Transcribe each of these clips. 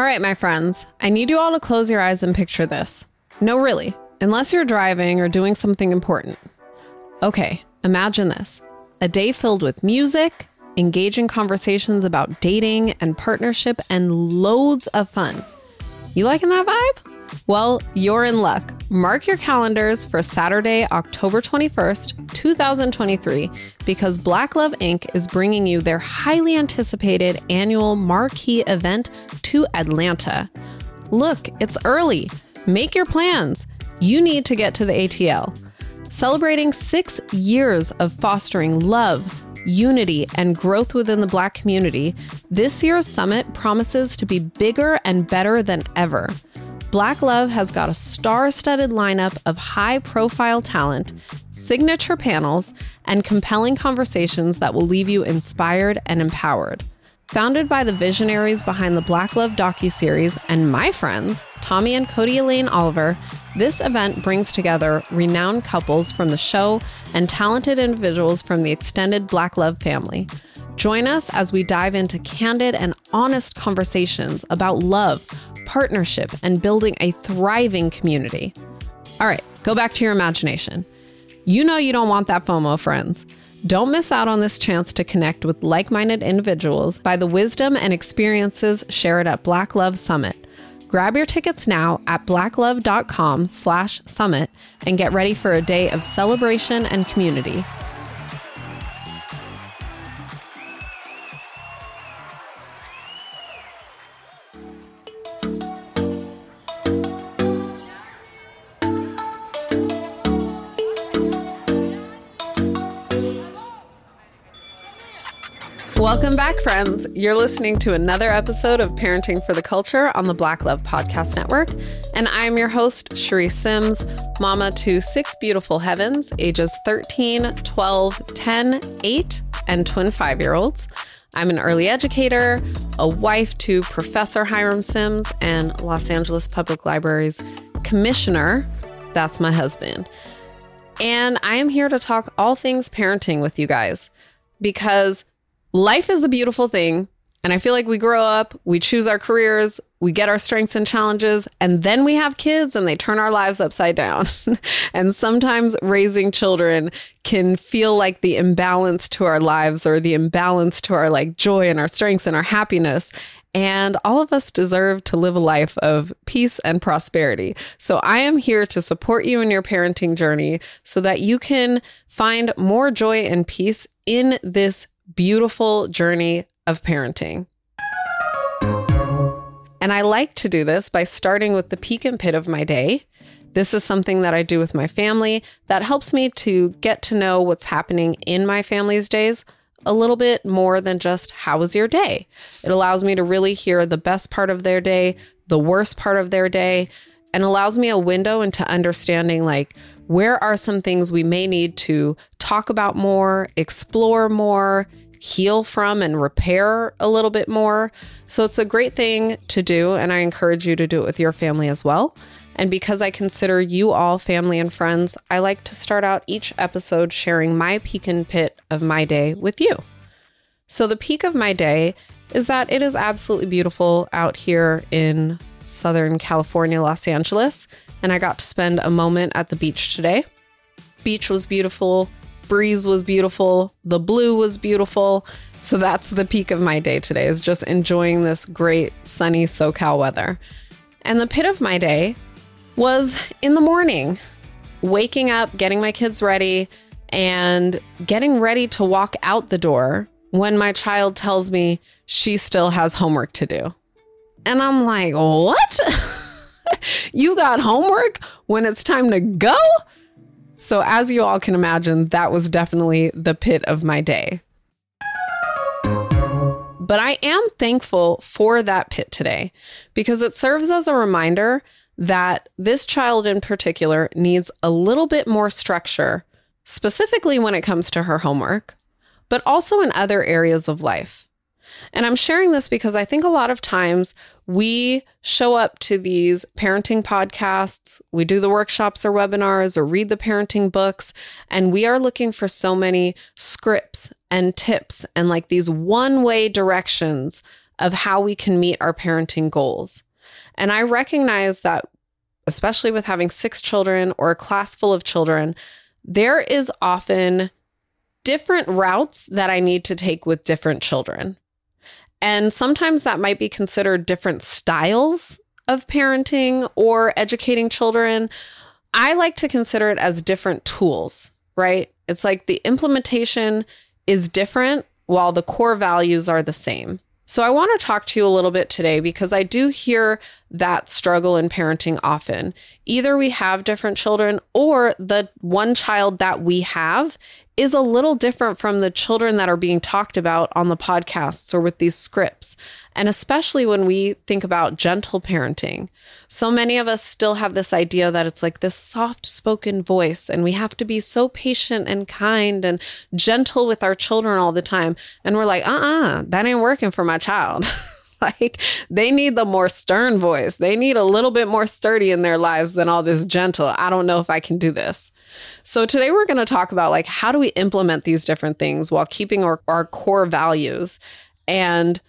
All right, my friends, I need you all to close your eyes and picture this. No, really, unless you're driving or doing something important. Okay, imagine this a day filled with music, engaging conversations about dating and partnership, and loads of fun. You liking that vibe? Well, you're in luck. Mark your calendars for Saturday, October 21st, 2023, because Black Love Inc. is bringing you their highly anticipated annual marquee event to Atlanta. Look, it's early. Make your plans. You need to get to the ATL. Celebrating six years of fostering love, unity, and growth within the Black community, this year's summit promises to be bigger and better than ever. Black Love has got a star studded lineup of high profile talent, signature panels, and compelling conversations that will leave you inspired and empowered. Founded by the visionaries behind the Black Love docuseries and my friends, Tommy and Codie Elaine Oliver, this event brings together renowned couples from the show and talented individuals from the extended Black Love family. Join us as we dive into candid and honest conversations about love, partnership, and building a thriving community. All right, go back to your imagination. You know you don't want that FOMO, friends. Don't miss out on this chance to connect with like minded individuals by the wisdom and experiences shared at Black Love Summit. Grab your tickets now at blacklove.com slash summit and get ready for a day of celebration and community. Welcome back, friends. You're listening to another episode of Parenting for the Culture on the Black Love Podcast Network. And I'm your host, Charisse Sims, mama to six beautiful heavens, ages 13, 12, 10, 8, and twin five year olds. I'm an early educator, a wife to Professor Hiram Sims, and Los Angeles Public Library's commissioner. That's my husband. And I am here to talk all things parenting with you guys because life is a beautiful thing. And I feel like we grow up, we choose our careers, we get our strengths and challenges, and then we have kids and they turn our lives upside down. and sometimes raising children can feel like the imbalance to our lives or the imbalance to our like joy and our strengths and our happiness. And all of us deserve to live a life of peace and prosperity. So I am here to support you in your parenting journey so that you can find more joy and peace in this beautiful journey of parenting. And I like to do this by starting with the peak and pit of my day. This is something that I do with my family that helps me to get to know what's happening in my family's days a little bit more than just how was your day. It allows me to really hear the best part of their day, the worst part of their day, and allows me a window into understanding like where are some things we may need to talk about more, explore more, heal from and repair a little bit more. So it's a great thing to do, and I encourage you to do it with your family as well. And because I consider you all family and friends, I like to start out each episode sharing my peak and pit of my day with you. So, the peak of my day is that it is absolutely beautiful out here in Southern California, Los Angeles, and I got to spend a moment at the beach today. Beach was beautiful, breeze was beautiful, the blue was beautiful. So that's the peak of my day today is just enjoying this great sunny SoCal weather. And the pit of my day was in the morning, waking up, getting my kids ready, and getting ready to walk out the door when my child tells me she still has homework to do. And I'm like, what? you got homework when it's time to go? So, as you all can imagine, that was definitely the pit of my day. But I am thankful for that pit today because it serves as a reminder that this child in particular needs a little bit more structure, specifically when it comes to her homework, but also in other areas of life. And I'm sharing this because I think a lot of times we show up to these parenting podcasts, we do the workshops or webinars or read the parenting books, and we are looking for so many scripts and tips and like these one way directions of how we can meet our parenting goals. And I recognize that, especially with having six children or a class full of children, there is often different routes that I need to take with different children. And sometimes that might be considered different styles of parenting or educating children. I like to consider it as different tools, right? It's like the implementation is different while the core values are the same. So, I want to talk to you a little bit today because I do hear that struggle in parenting often. Either we have different children or the one child that we have is a little different from the children that are being talked about on the podcasts or with these scripts. And especially when we think about gentle parenting, so many of us still have this idea that it's like this soft spoken voice, and we have to be so patient and kind and gentle with our children all the time. And we're like, uh uh-uh, uh, that ain't working for my child. like they need the more stern voice. They need a little bit more sturdy in their lives than all this gentle. I don't know if I can do this. So today we're going to talk about like how do we implement these different things while keeping our, our core values and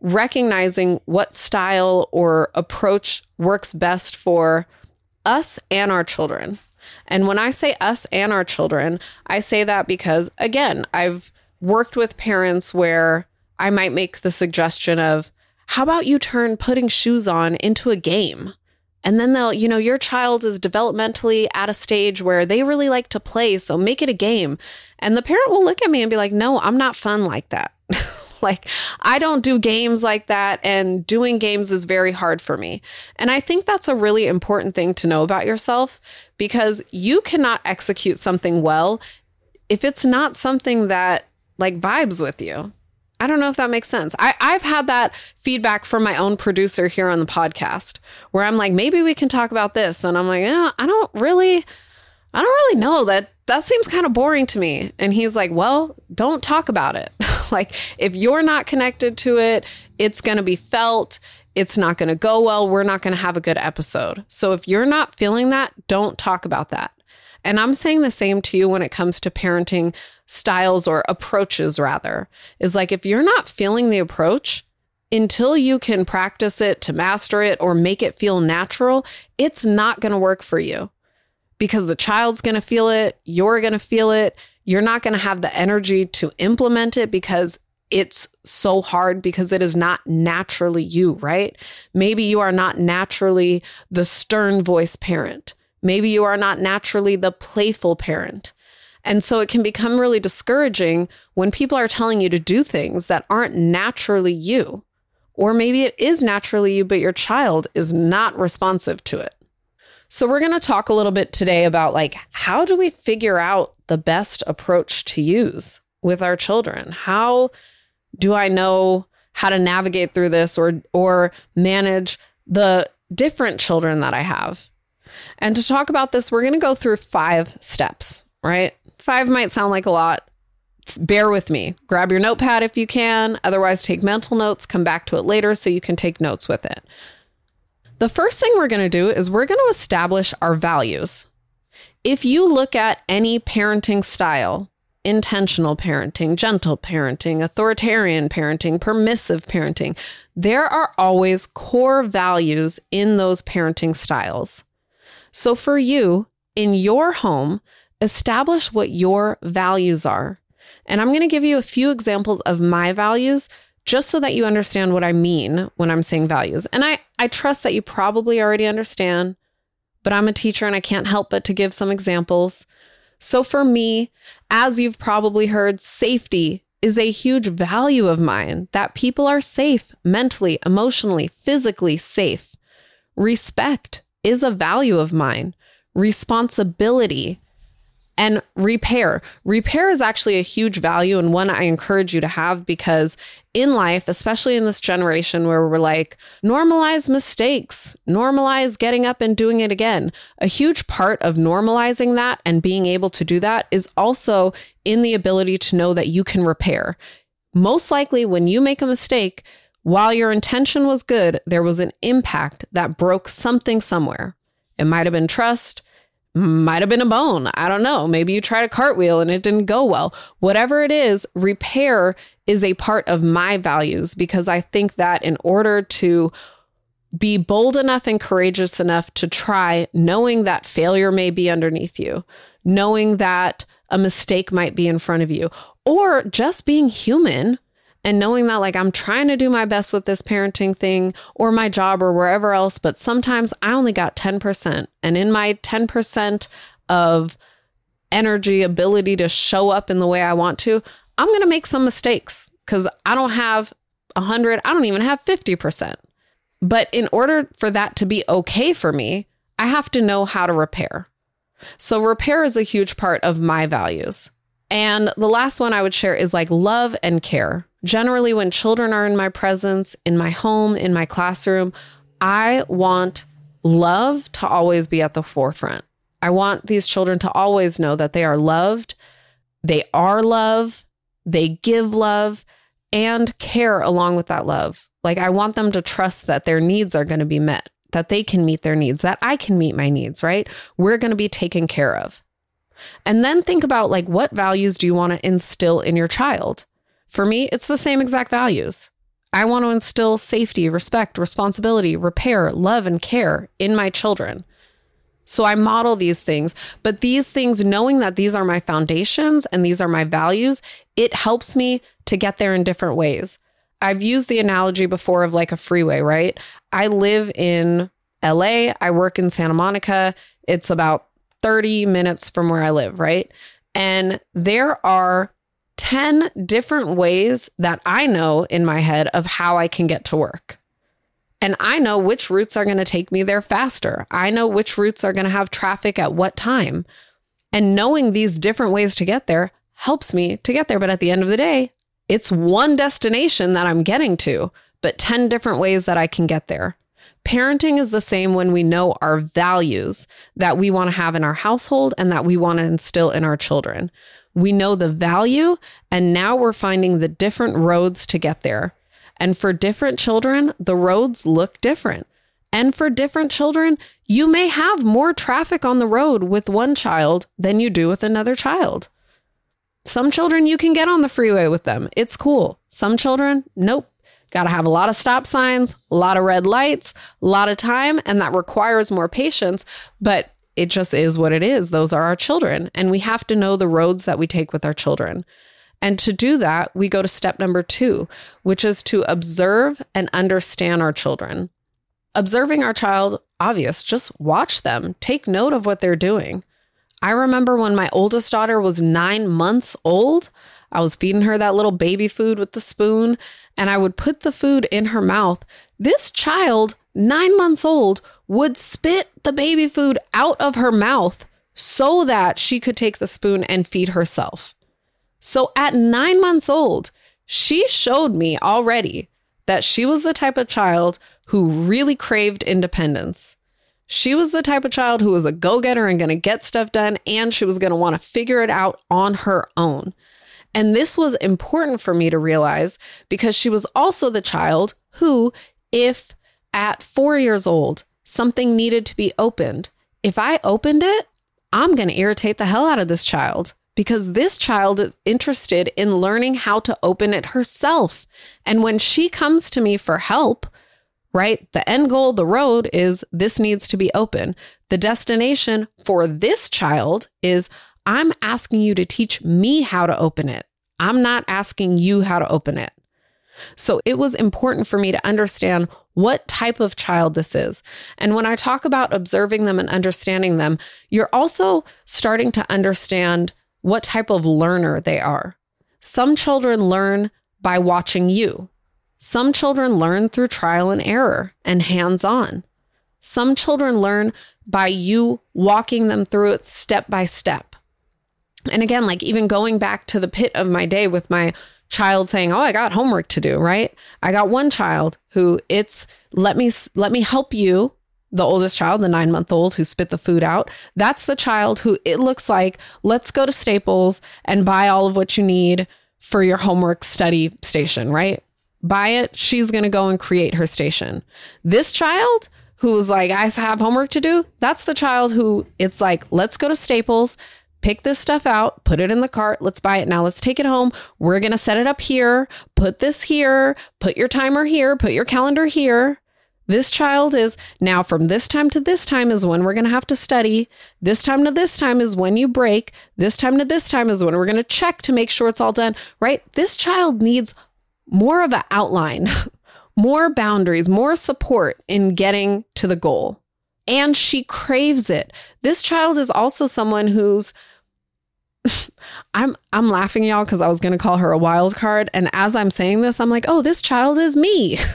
recognizing what style or approach works best for us and our children. And when I say us and our children, I say that because, again, I've worked with parents where I might make the suggestion of, how about you turn putting shoes on into a game? And then they'll, you know, your child is developmentally at a stage where they really like to play, so make it a game. And the parent will look at me and be like, no, I'm not fun like that. like, I don't do games like that, and doing games is very hard for me. And I think that's a really important thing to know about yourself because you cannot execute something well if it's not something that like vibes with you. I don't know if that makes sense. I, I've had that feedback from my own producer here on the podcast where I'm like, maybe we can talk about this. And I'm like, yeah, I don't really, I don't really know that that seems kind of boring to me. And he's like, well, don't talk about it. like, if you're not connected to it, it's going to be felt. It's not going to go well. We're not going to have a good episode. So if you're not feeling that, don't talk about that. And I'm saying the same to you when it comes to parenting styles or approaches, rather, is like if you're not feeling the approach, until you can practice it to master it or make it feel natural, it's not going to work for you because the child's going to feel it. You're going to feel it. You're not going to have the energy to implement it because it's so hard because it is not naturally you, right? Maybe you are not naturally the stern voice parent. Maybe you are not naturally the playful parent. And so it can become really discouraging when people are telling you to do things that aren't naturally you. Or maybe it is naturally you, but your child is not responsive to it. So we're going to talk a little bit today about like how do we figure out the best approach to use with our children? How do I know how to navigate through this or or manage the different children that I have? And to talk about this, we're going to go through five steps, right? Five might sound like a lot. Bear with me. Grab your notepad if you can. Otherwise, take mental notes. Come back to it later so you can take notes with it. The first thing we're going to do is we're going to establish our values. If you look at any parenting style, intentional parenting, gentle parenting, authoritarian parenting, permissive parenting, there are always core values in those parenting styles. So for you, in your home, establish what your values are. And I'm going to give you a few examples of my values just so that you understand what I mean when I'm saying values. And I, I trust that you probably already understand, but I'm a teacher and I can't help but to give some examples. So for me, as you've probably heard, safety is a huge value of mine that people are safe mentally, emotionally, physically safe. Respect is a value of mine. Responsibility and repair. Repair is actually a huge value and one I encourage you to have because in life, especially in this generation where we're like, normalize mistakes, normalize getting up and doing it again. A huge part of normalizing that and being able to do that is also in the ability to know that you can repair. Most likely, when you make a mistake, while your intention was good, there was an impact that broke something somewhere. It might have been trust, might have been a bone. I don't know. Maybe you tried a cartwheel and it didn't go well. Whatever it is, repair is a part of my values because I think that in order to be bold enough and courageous enough to try, knowing that failure may be underneath you, knowing that a mistake might be in front of you, or just being human and knowing that like I'm trying to do my best with this parenting thing or my job or wherever else, but sometimes I only got 10%. And in my 10% of energy, ability to show up in the way I want to, I'm going to make some mistakes because I don't have 100, I don't even have 50%. But in order for that to be okay for me, I have to know how to repair. So, repair is a huge part of my values. And the last one I would share is like love and care. Generally, when children are in my presence, in my home, in my classroom, I want love to always be at the forefront. I want these children to always know that they are loved, they are love, they give love, and care along with that love. Like, I want them to trust that their needs are going to be met, that they can meet their needs, that I can meet my needs, right? We're going to be taken care of. And then think about like, what values do you want to instill in your child? For me, it's the same exact values. I want to instill safety, respect, responsibility, repair, love, and care in my children. So I model these things, but these things, knowing that these are my foundations and these are my values, it helps me to get there in different ways. I've used the analogy before of like a freeway, right? I live in LA, I work in Santa Monica. It's about 30 minutes from where I live, right? And there are 10 different ways that I know in my head of how I can get to work. And I know which routes are going to take me there faster. I know which routes are going to have traffic at what time. And knowing these different ways to get there helps me to get there. But at the end of the day, it's one destination that I'm getting to, but 10 different ways that I can get there. Parenting is the same when we know our values that we want to have in our household and that we want to instill in our children. We know the value, and now we're finding the different roads to get there. And for different children, the roads look different. And for different children, you may have more traffic on the road with one child than you do with another child. Some children, you can get on the freeway with them. It's cool. Some children, nope. Got to have a lot of stop signs, a lot of red lights, a lot of time, and that requires more patience. But it just is what it is. Those are our children. And we have to know the roads that we take with our children. And to do that, we go to step number two, which is to observe and understand our children. Observing our child, obvious, just watch them, take note of what they're doing. I remember when my oldest daughter was nine months old, I was feeding her that little baby food with the spoon, and I would put the food in her mouth. This child, nine months old, would spit the baby food out of her mouth so that she could take the spoon and feed herself. So at nine months old, she showed me already that she was the type of child who really craved independence. She was the type of child who was a go getter and going to get stuff done, and she was going to want to figure it out on her own. And this was important for me to realize because she was also the child who, if at four years old, something needed to be opened. If I opened it, I'm going to irritate the hell out of this child because this child is interested in learning how to open it herself. And when she comes to me for help, right, the end goal, the road is this needs to be open. The destination for this child is I'm asking you to teach me how to open it. I'm not asking you how to open it. So it was important for me to understand what type of child this is. And when I talk about observing them and understanding them, you're also starting to understand what type of learner they are. Some children learn by watching you. Some children learn through trial and error and hands on. Some children learn by you walking them through it step by step. And again, like even going back to the pit of my day with my child saying, "Oh, I got homework to do," right? I got one child who it's let me let me help you the oldest child, the nine month old who spit the food out, that's the child who it looks like, let's go to Staples and buy all of what you need for your homework study station, right? Buy it. She's going to go and create her station. This child who's like, I have homework to do. That's the child who it's like, let's go to Staples, pick this stuff out, put it in the cart, let's buy it now, let's take it home. We're going to set it up here, put this here, put your timer here, put your calendar here. This child is now from this time to this time is when we're going to have to study. This time to this time is when you break. This time to this time is when we're going to check to make sure it's all done, right? This child needs more of an outline, more boundaries, more support in getting to the goal. And she craves it. This child is also someone who's I'm I'm laughing y'all cuz I was going to call her a wild card and as I'm saying this I'm like, "Oh, this child is me."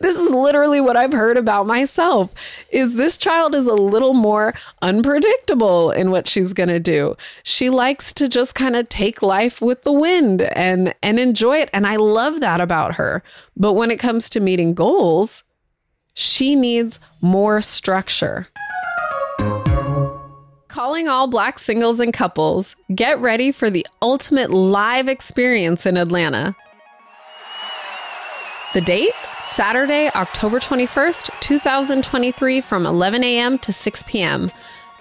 this is literally what I've heard about myself is this child is a little more unpredictable in what she's going to do. She likes to just kind of take life with the wind and and enjoy it and I love that about her. But when it comes to meeting goals, she needs more structure. Calling all black singles and couples, get ready for the ultimate live experience in Atlanta. The date? Saturday, October 21st, 2023, from 11 a.m. to 6 p.m.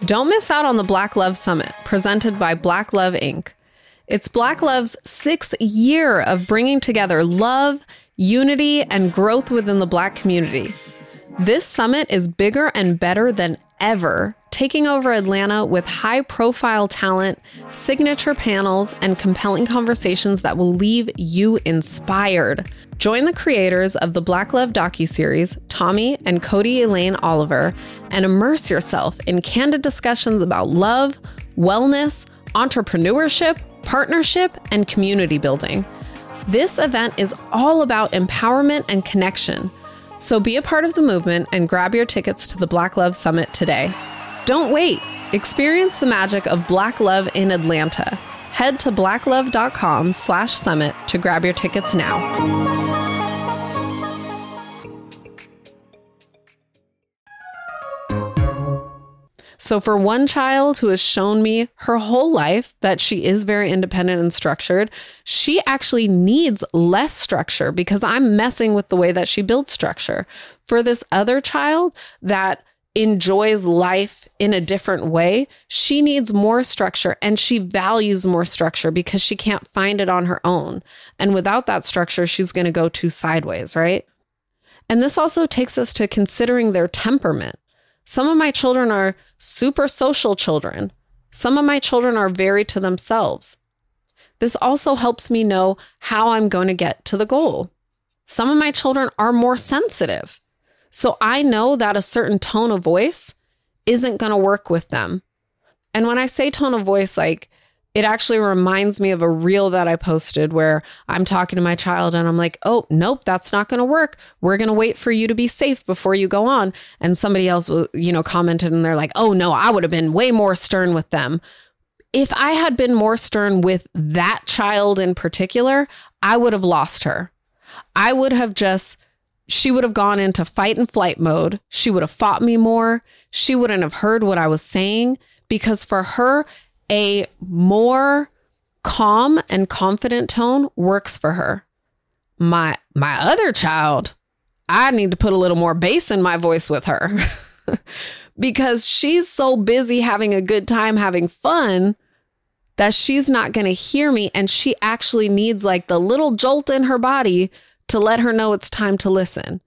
Don't miss out on the Black Love Summit, presented by Black Love Inc. It's Black Love's sixth year of bringing together love, unity, and growth within the Black community. This summit is bigger and better than ever, taking over Atlanta with high profile talent, signature panels, and compelling conversations that will leave you inspired. Join the creators of the Black Love docuseries, Tommy and Codie Elaine Oliver, and immerse yourself in candid discussions about love, wellness, entrepreneurship, partnership, and community building. This event is all about empowerment and connection. So be a part of the movement and grab your tickets to the Black Love Summit today. Don't wait. Experience the magic of Black Love in Atlanta. Head to blacklove.com slash summit to grab your tickets now. So, for one child who has shown me her whole life that she is very independent and structured, she actually needs less structure because I'm messing with the way that she builds structure. For this other child that enjoys life in a different way, she needs more structure and she values more structure because she can't find it on her own. And without that structure, she's going to go too sideways, right? And this also takes us to considering their temperament. Some of my children are super social children. Some of my children are very to themselves. This also helps me know how I'm going to get to the goal. Some of my children are more sensitive. So I know that a certain tone of voice isn't going to work with them. And when I say tone of voice, like it actually reminds me of a reel that I posted where I'm talking to my child and I'm like, oh, nope, that's not going to work. We're going to wait for you to be safe before you go on. And somebody else, you know, commented and they're like, oh, no, I would have been way more stern with them. If I had been more stern with that child in particular, I would have lost her. I would have just, she would have gone into fight and flight mode. She would have fought me more. She wouldn't have heard what I was saying because for her, a more calm and confident tone works for her. My my other child, I need to put a little more bass in my voice with her. because she's so busy having a good time, having fun, that she's not going to hear me. And she actually needs like the little jolt in her body to let her know it's time to listen.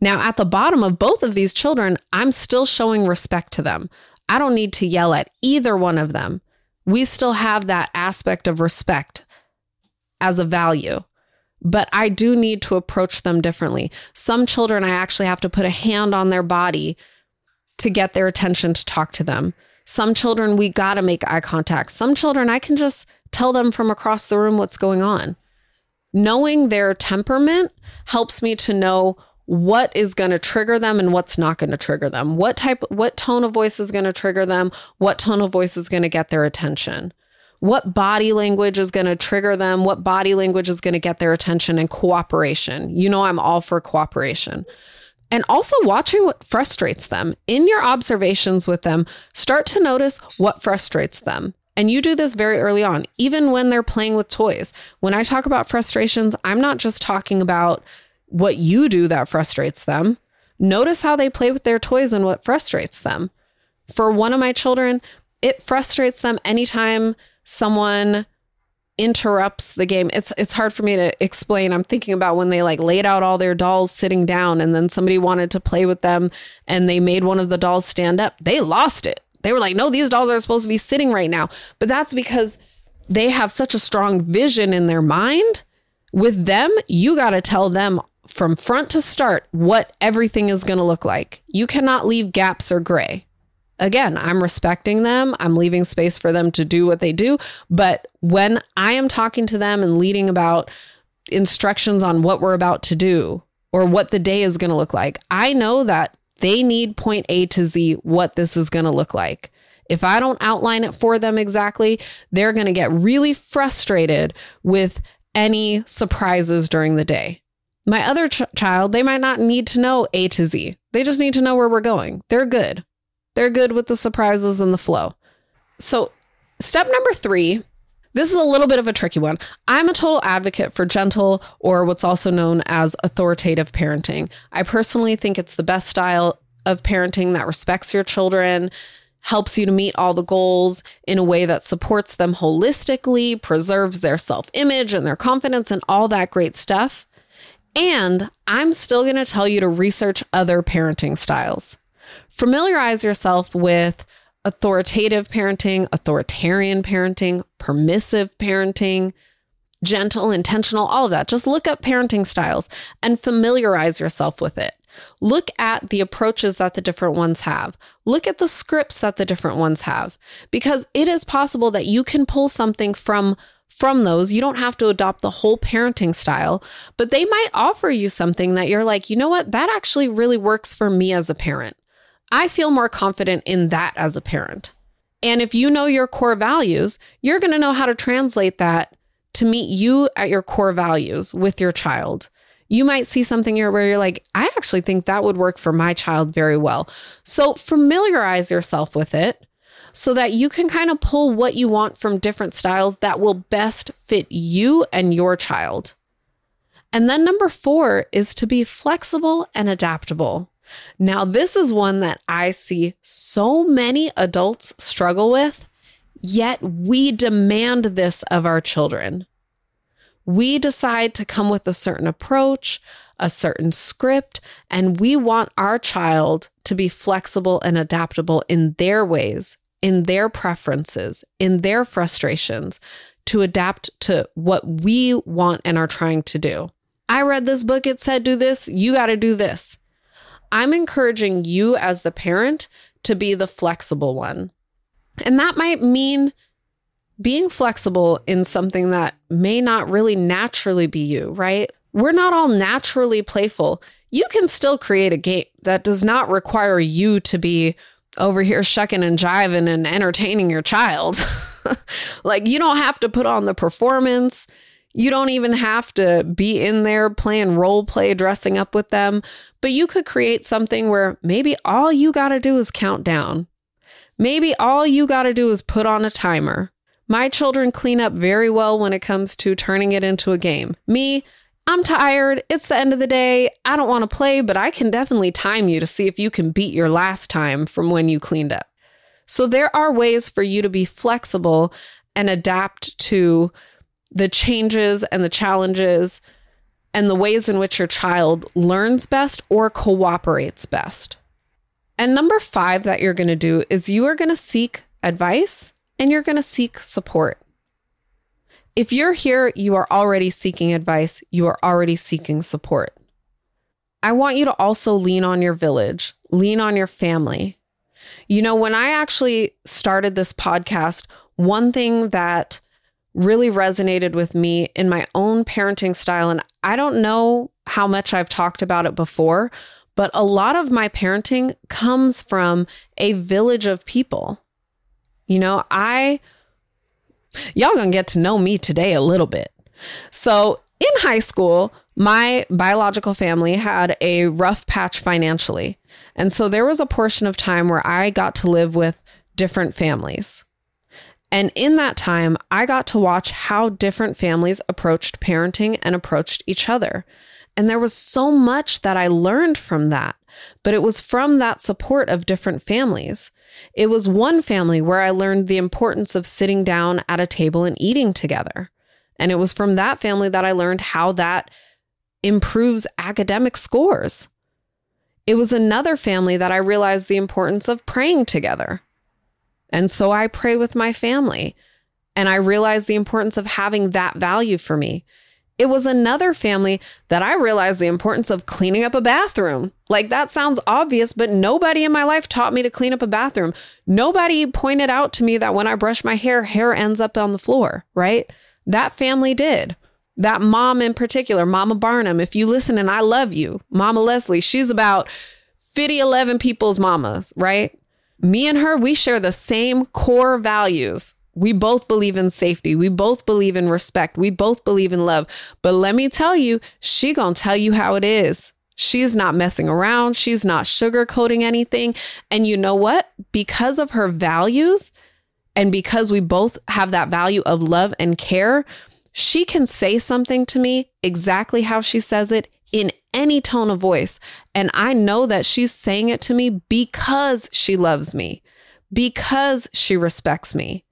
Now, at the bottom of both of these children, I'm still showing respect to them. I don't need to yell at either one of them we still have that aspect of respect as a value. But I do need to approach them differently. Some children, I actually have to put a hand on their body to get their attention to talk to them. Some children, we got to make eye contact. Some children, I can just tell them from across the room what's going on. Knowing their temperament helps me to know what is going to trigger them and what's not going to trigger them. What type, what tone of voice is going to trigger them? What tone of voice is going to get their attention? What body language is going to trigger them? What body language is going to get their attention and cooperation? You know, I'm all for cooperation. And also watching what frustrates them. In your observations with them, start to notice what frustrates them. And you do this very early on, even when they're playing with toys. When I talk about frustrations, I'm not just talking about what you do that frustrates them. Notice how they play with their toys and what frustrates them. For one of my children, it frustrates them anytime someone interrupts the game. It's it's hard for me to explain. I'm thinking about when they like laid out all their dolls sitting down and then somebody wanted to play with them and they made one of the dolls stand up. They lost it. They were like, "No, these dolls are supposed to be sitting right now." But that's because they have such a strong vision in their mind. With them, you got to tell them from front to start what everything is going to look like. You cannot leave gaps or gray. Again, I'm respecting them. I'm leaving space for them to do what they do. But when I am talking to them and leading about instructions on what we're about to do or what the day is going to look like, I know that they need point A to Z what this is going to look like. If I don't outline it for them exactly, they're going to get really frustrated with any surprises during the day. My other ch- child, they might not need to know A to Z. They just need to know where we're going. They're good. They're good with the surprises and the flow. So, step number three this is a little bit of a tricky one. I'm a total advocate for gentle or what's also known as authoritative parenting. I personally think it's the best style of parenting that respects your children, helps you to meet all the goals in a way that supports them holistically, preserves their self image and their confidence, and all that great stuff. And I'm still going to tell you to research other parenting styles. Familiarize yourself with authoritative parenting, authoritarian parenting, permissive parenting, gentle, intentional, all of that. Just look up parenting styles and familiarize yourself with it. Look at the approaches that the different ones have. Look at the scripts that the different ones have because it is possible that you can pull something from from those. You don't have to adopt the whole parenting style, but they might offer you something that you're like, "You know what? That actually really works for me as a parent." I feel more confident in that as a parent. And if you know your core values, you're going to know how to translate that to meet you at your core values with your child. You might see something here where you're like, I actually think that would work for my child very well. So familiarize yourself with it so that you can kind of pull what you want from different styles that will best fit you and your child. And then number four is to be flexible and adaptable. Now, this is one that I see so many adults struggle with, yet we demand this of our children. We decide to come with a certain approach, a certain script, and we want our child to be flexible and adaptable in their ways, in their preferences, in their frustrations, to adapt to what we want and are trying to do. I read this book, it said, do this, you got to do this. I'm encouraging you as the parent to be the flexible one. And that might mean being flexible in something that may not really naturally be you, right? We're not all naturally playful. You can still create a game that does not require you to be over here shucking and jiving and entertaining your child. like, you don't have to put on the performance. You don't even have to be in there playing role play, dressing up with them, but you could create something where maybe all you got to do is count down. Maybe all you got to do is put on a timer. My children clean up very well when it comes to turning it into a game. Me, I'm tired. It's the end of the day. I don't want to play, but I can definitely time you to see if you can beat your last time from when you cleaned up. So there are ways for you to be flexible and adapt to the changes and the challenges and the ways in which your child learns best or cooperates best. And number five that you're going to do is you are going to seek advice and you're going to seek support. If you're here, you are already seeking advice, you are already seeking support. I want you to also lean on your village, lean on your family. You know, when I actually started this podcast, one thing that really resonated with me in my own parenting style. And I don't know how much I've talked about it before, but a lot of my parenting comes from a village of people. You know, I, y'all gonna get to know me today a little bit. So in high school, my biological family had a rough patch financially. And so there was a portion of time where I got to live with different families. And in that time, I got to watch how different families approached parenting and approached each other. And there was so much that I learned from that. but it was from that support of different families. It was one family where I learned the importance of sitting down at a table and eating together. And it was from that family that I learned how that improves academic scores. It was another family that I realized the importance of praying together. And so I pray with my family. And I realized the importance of having that value for me. It was another family that I realized the importance of cleaning up a bathroom. Like that sounds obvious, but nobody in my life taught me to clean up a bathroom. Nobody pointed out to me that when I brush my hair, hair ends up on the floor, right? That family did. That mom in particular, Mama Barnum, if you listen and I love you, Mama Leslie, she's about 50, 11 people's mamas, right? Me and her, we share the same core values we both believe in safety. We both believe in respect. We both believe in love. But let me tell you, she going to tell you how it is. She's not messing around. She's not sugarcoating anything. And you know what? Because of her values and because we both have that value of love and care, she can say something to me exactly how she says it in any tone of voice. And I know that she's saying it to me because she loves me, because she respects me.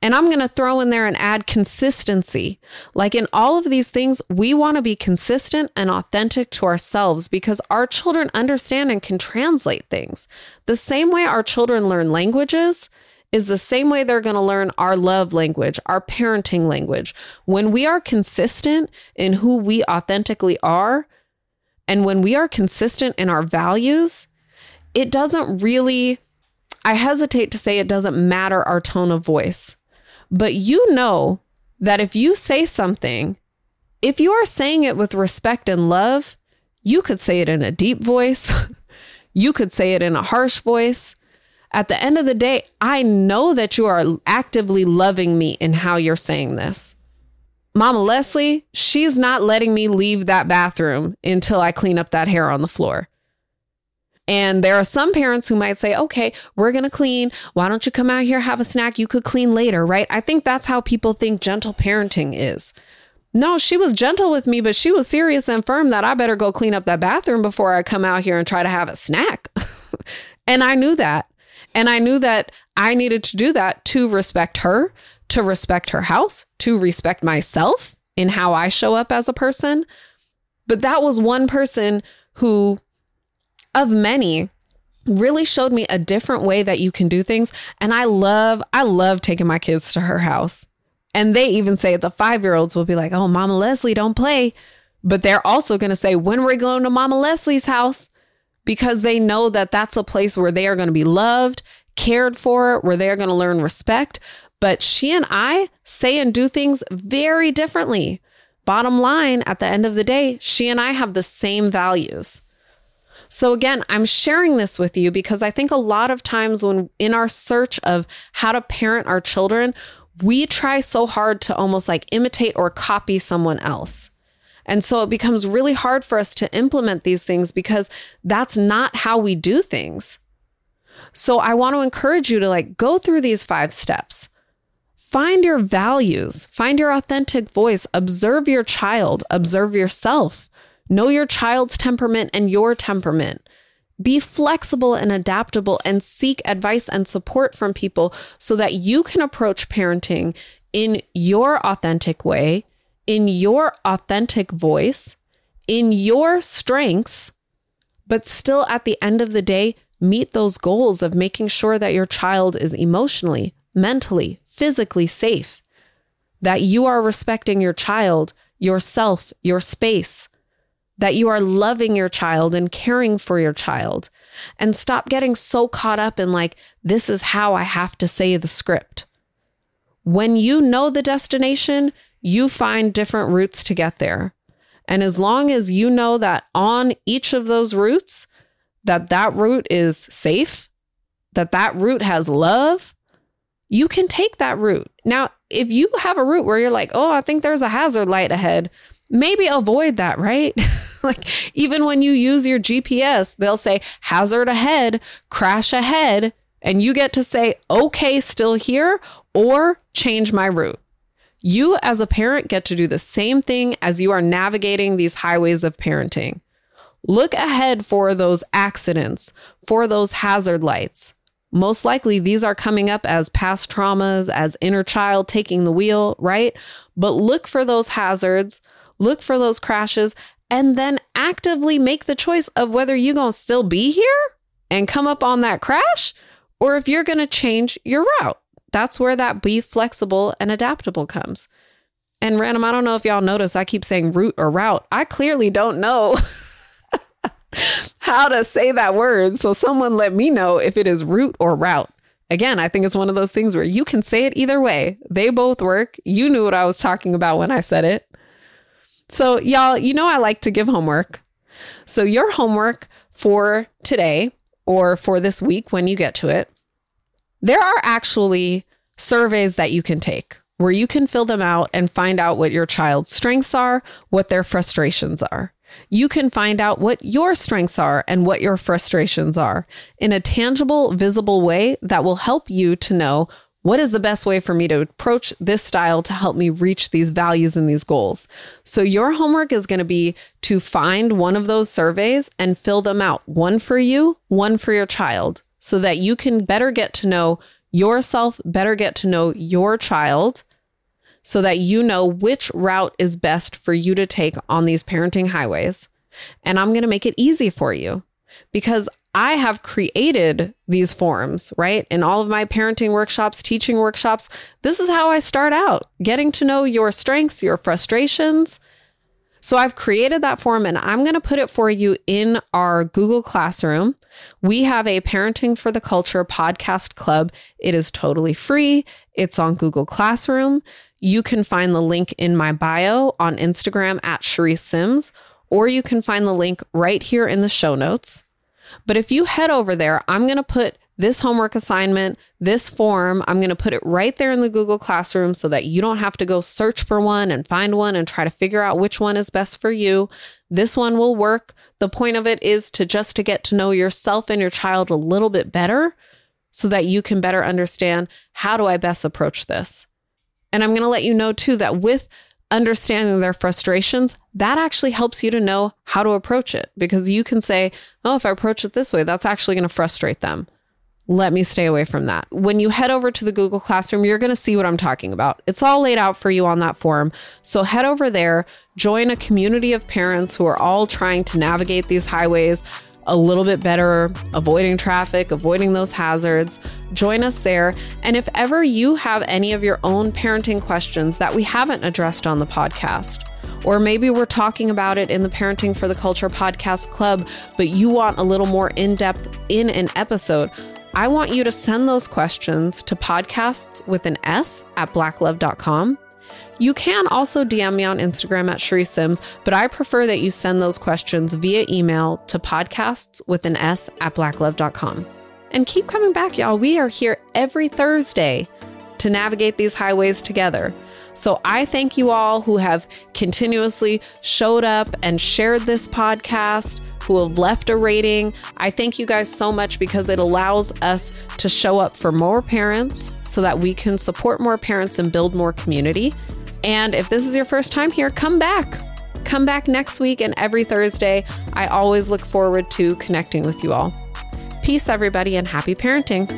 And I'm going to throw in there and add consistency. Like in all of these things, we want to be consistent and authentic to ourselves because our children understand and can translate things. The same way our children learn languages is the same way they're going to learn our love language, our parenting language. When we are consistent in who we authentically are, and when we are consistent in our values, it doesn't really I hesitate to say it doesn't matter our tone of voice, but you know that if you say something, if you are saying it with respect and love, you could say it in a deep voice, you could say it in a harsh voice. At the end of the day, I know that you are actively loving me in how you're saying this. Mama Leslie, she's not letting me leave that bathroom until I clean up that hair on the floor. And there are some parents who might say, okay, we're going to clean. Why don't you come out here, have a snack? You could clean later, right? I think that's how people think gentle parenting is. No, she was gentle with me, but she was serious and firm that I better go clean up that bathroom before I come out here and try to have a snack. and I knew that. And I knew that I needed to do that to respect her, to respect her house, to respect myself in how I show up as a person. But that was one person who of many really showed me a different way that you can do things. And i love i love taking my kids to her house. And they even say the five year olds will be like oh mama leslie don't play. But they're also going to say when we're going to mama leslie's house because they know that that's a place where they are going to be loved cared for where they're going to learn respect. But she and i say and do things very differently. Bottom line at the end of the day she and i have the same values so, again, I'm sharing this with you because I think a lot of times when in our search of how to parent our children, we try so hard to almost like imitate or copy someone else. And so it becomes really hard for us to implement these things because that's not how we do things. So I want to encourage you to like go through these five steps. Find your values, find your authentic voice, observe your child, observe yourself. Know your child's temperament and your temperament. Be flexible and adaptable and seek advice and support from people so that you can approach parenting in your authentic way, in your authentic voice, in your strengths, but still at the end of the day, meet those goals of making sure that your child is emotionally, mentally, physically safe, that you are respecting your child, yourself, your space, that you are loving your child and caring for your child. And stop getting so caught up in, like, this is how I have to say the script. When you know the destination, you find different routes to get there. And as long as you know that on each of those routes, that that route is safe, that that route has love, you can take that route. Now, if you have a route where you're like, oh, I think there's a hazard light ahead, maybe avoid that, right? like even when you use your GPS, they'll say hazard ahead, crash ahead, and you get to say, okay, still here, or change my route. You, as a parent, get to do the same thing as you are navigating these highways of parenting. Look ahead for those accidents, for those hazard lights. Most likely, these are coming up as past traumas, as inner child taking the wheel, right? But look for those hazards, look for those crashes, and then actively make the choice of whether you're going to still be here and come up on that crash or if you're going to change your route. That's where that be flexible and adaptable comes. And random, I don't know if y'all notice, I keep saying route or route. I clearly don't know how to say that word. So someone let me know if it is route or route. Again, I think it's one of those things where you can say it either way. They both work. You knew what I was talking about when I said it. So, y'all, you know, I like to give homework. So, your homework for today or for this week when you get to it, there are actually surveys that you can take where you can fill them out and find out what your child's strengths are, what their frustrations are. You can find out what your strengths are and what your frustrations are in a tangible, visible way that will help you to know what is the best way for me to approach this style to help me reach these values and these goals? So, your homework is going to be to find one of those surveys and fill them out, one for you, one for your child, so that you can better get to know yourself, better get to know your child, so that you know which route is best for you to take on these parenting highways. And I'm going to make it easy for you because I have created these forms, right? In all of my parenting workshops, teaching workshops, this is how I start out getting to know your strengths, your frustrations. So I've created that form and I'm going to put it for you in our Google Classroom. We have a Parenting for the Culture podcast club. It is totally free. It's on Google Classroom. You can find the link in my bio on Instagram at Charisse Sims, or you can find the link right here in the show notes. But if you head over there, I'm going to put this homework assignment, this form, I'm going to put it right there in the Google Classroom so that you don't have to go search for one and find one and try to figure out which one is best for you. This one will work. The point of it is to just to get to know yourself and your child a little bit better so that you can better understand how do I best approach this? And I'm going to let you know too that with understanding their frustrations, that actually helps you to know how to approach it because you can say, oh, if I approach it this way, that's actually going to frustrate them. Let me stay away from that. When you head over to the Google Classroom, you're going to see what I'm talking about. It's all laid out for you on that form. So head over there, join a community of parents who are all trying to navigate these highways a little bit better, avoiding traffic, avoiding those hazards, join us there. And if ever you have any of your own parenting questions that we haven't addressed on the podcast, or maybe we're talking about it in the Parenting for the Culture podcast club, but you want a little more in depth in an episode, I want you to send those questions to podcasts with an S at blacklove.com. You can also DM me on Instagram at Charisse Sims, but I prefer that you send those questions via email to podcasts with an S at blacklove.com. And keep coming back, y'all. We are here every Thursday to navigate these highways together. So I thank you all who have continuously showed up and shared this podcast, who have left a rating. I thank you guys so much because it allows us to show up for more parents so that we can support more parents and build more community. And if this is your first time here, come back. Come back next week and every Thursday. I always look forward to connecting with you all. Peace, everybody, and happy parenting.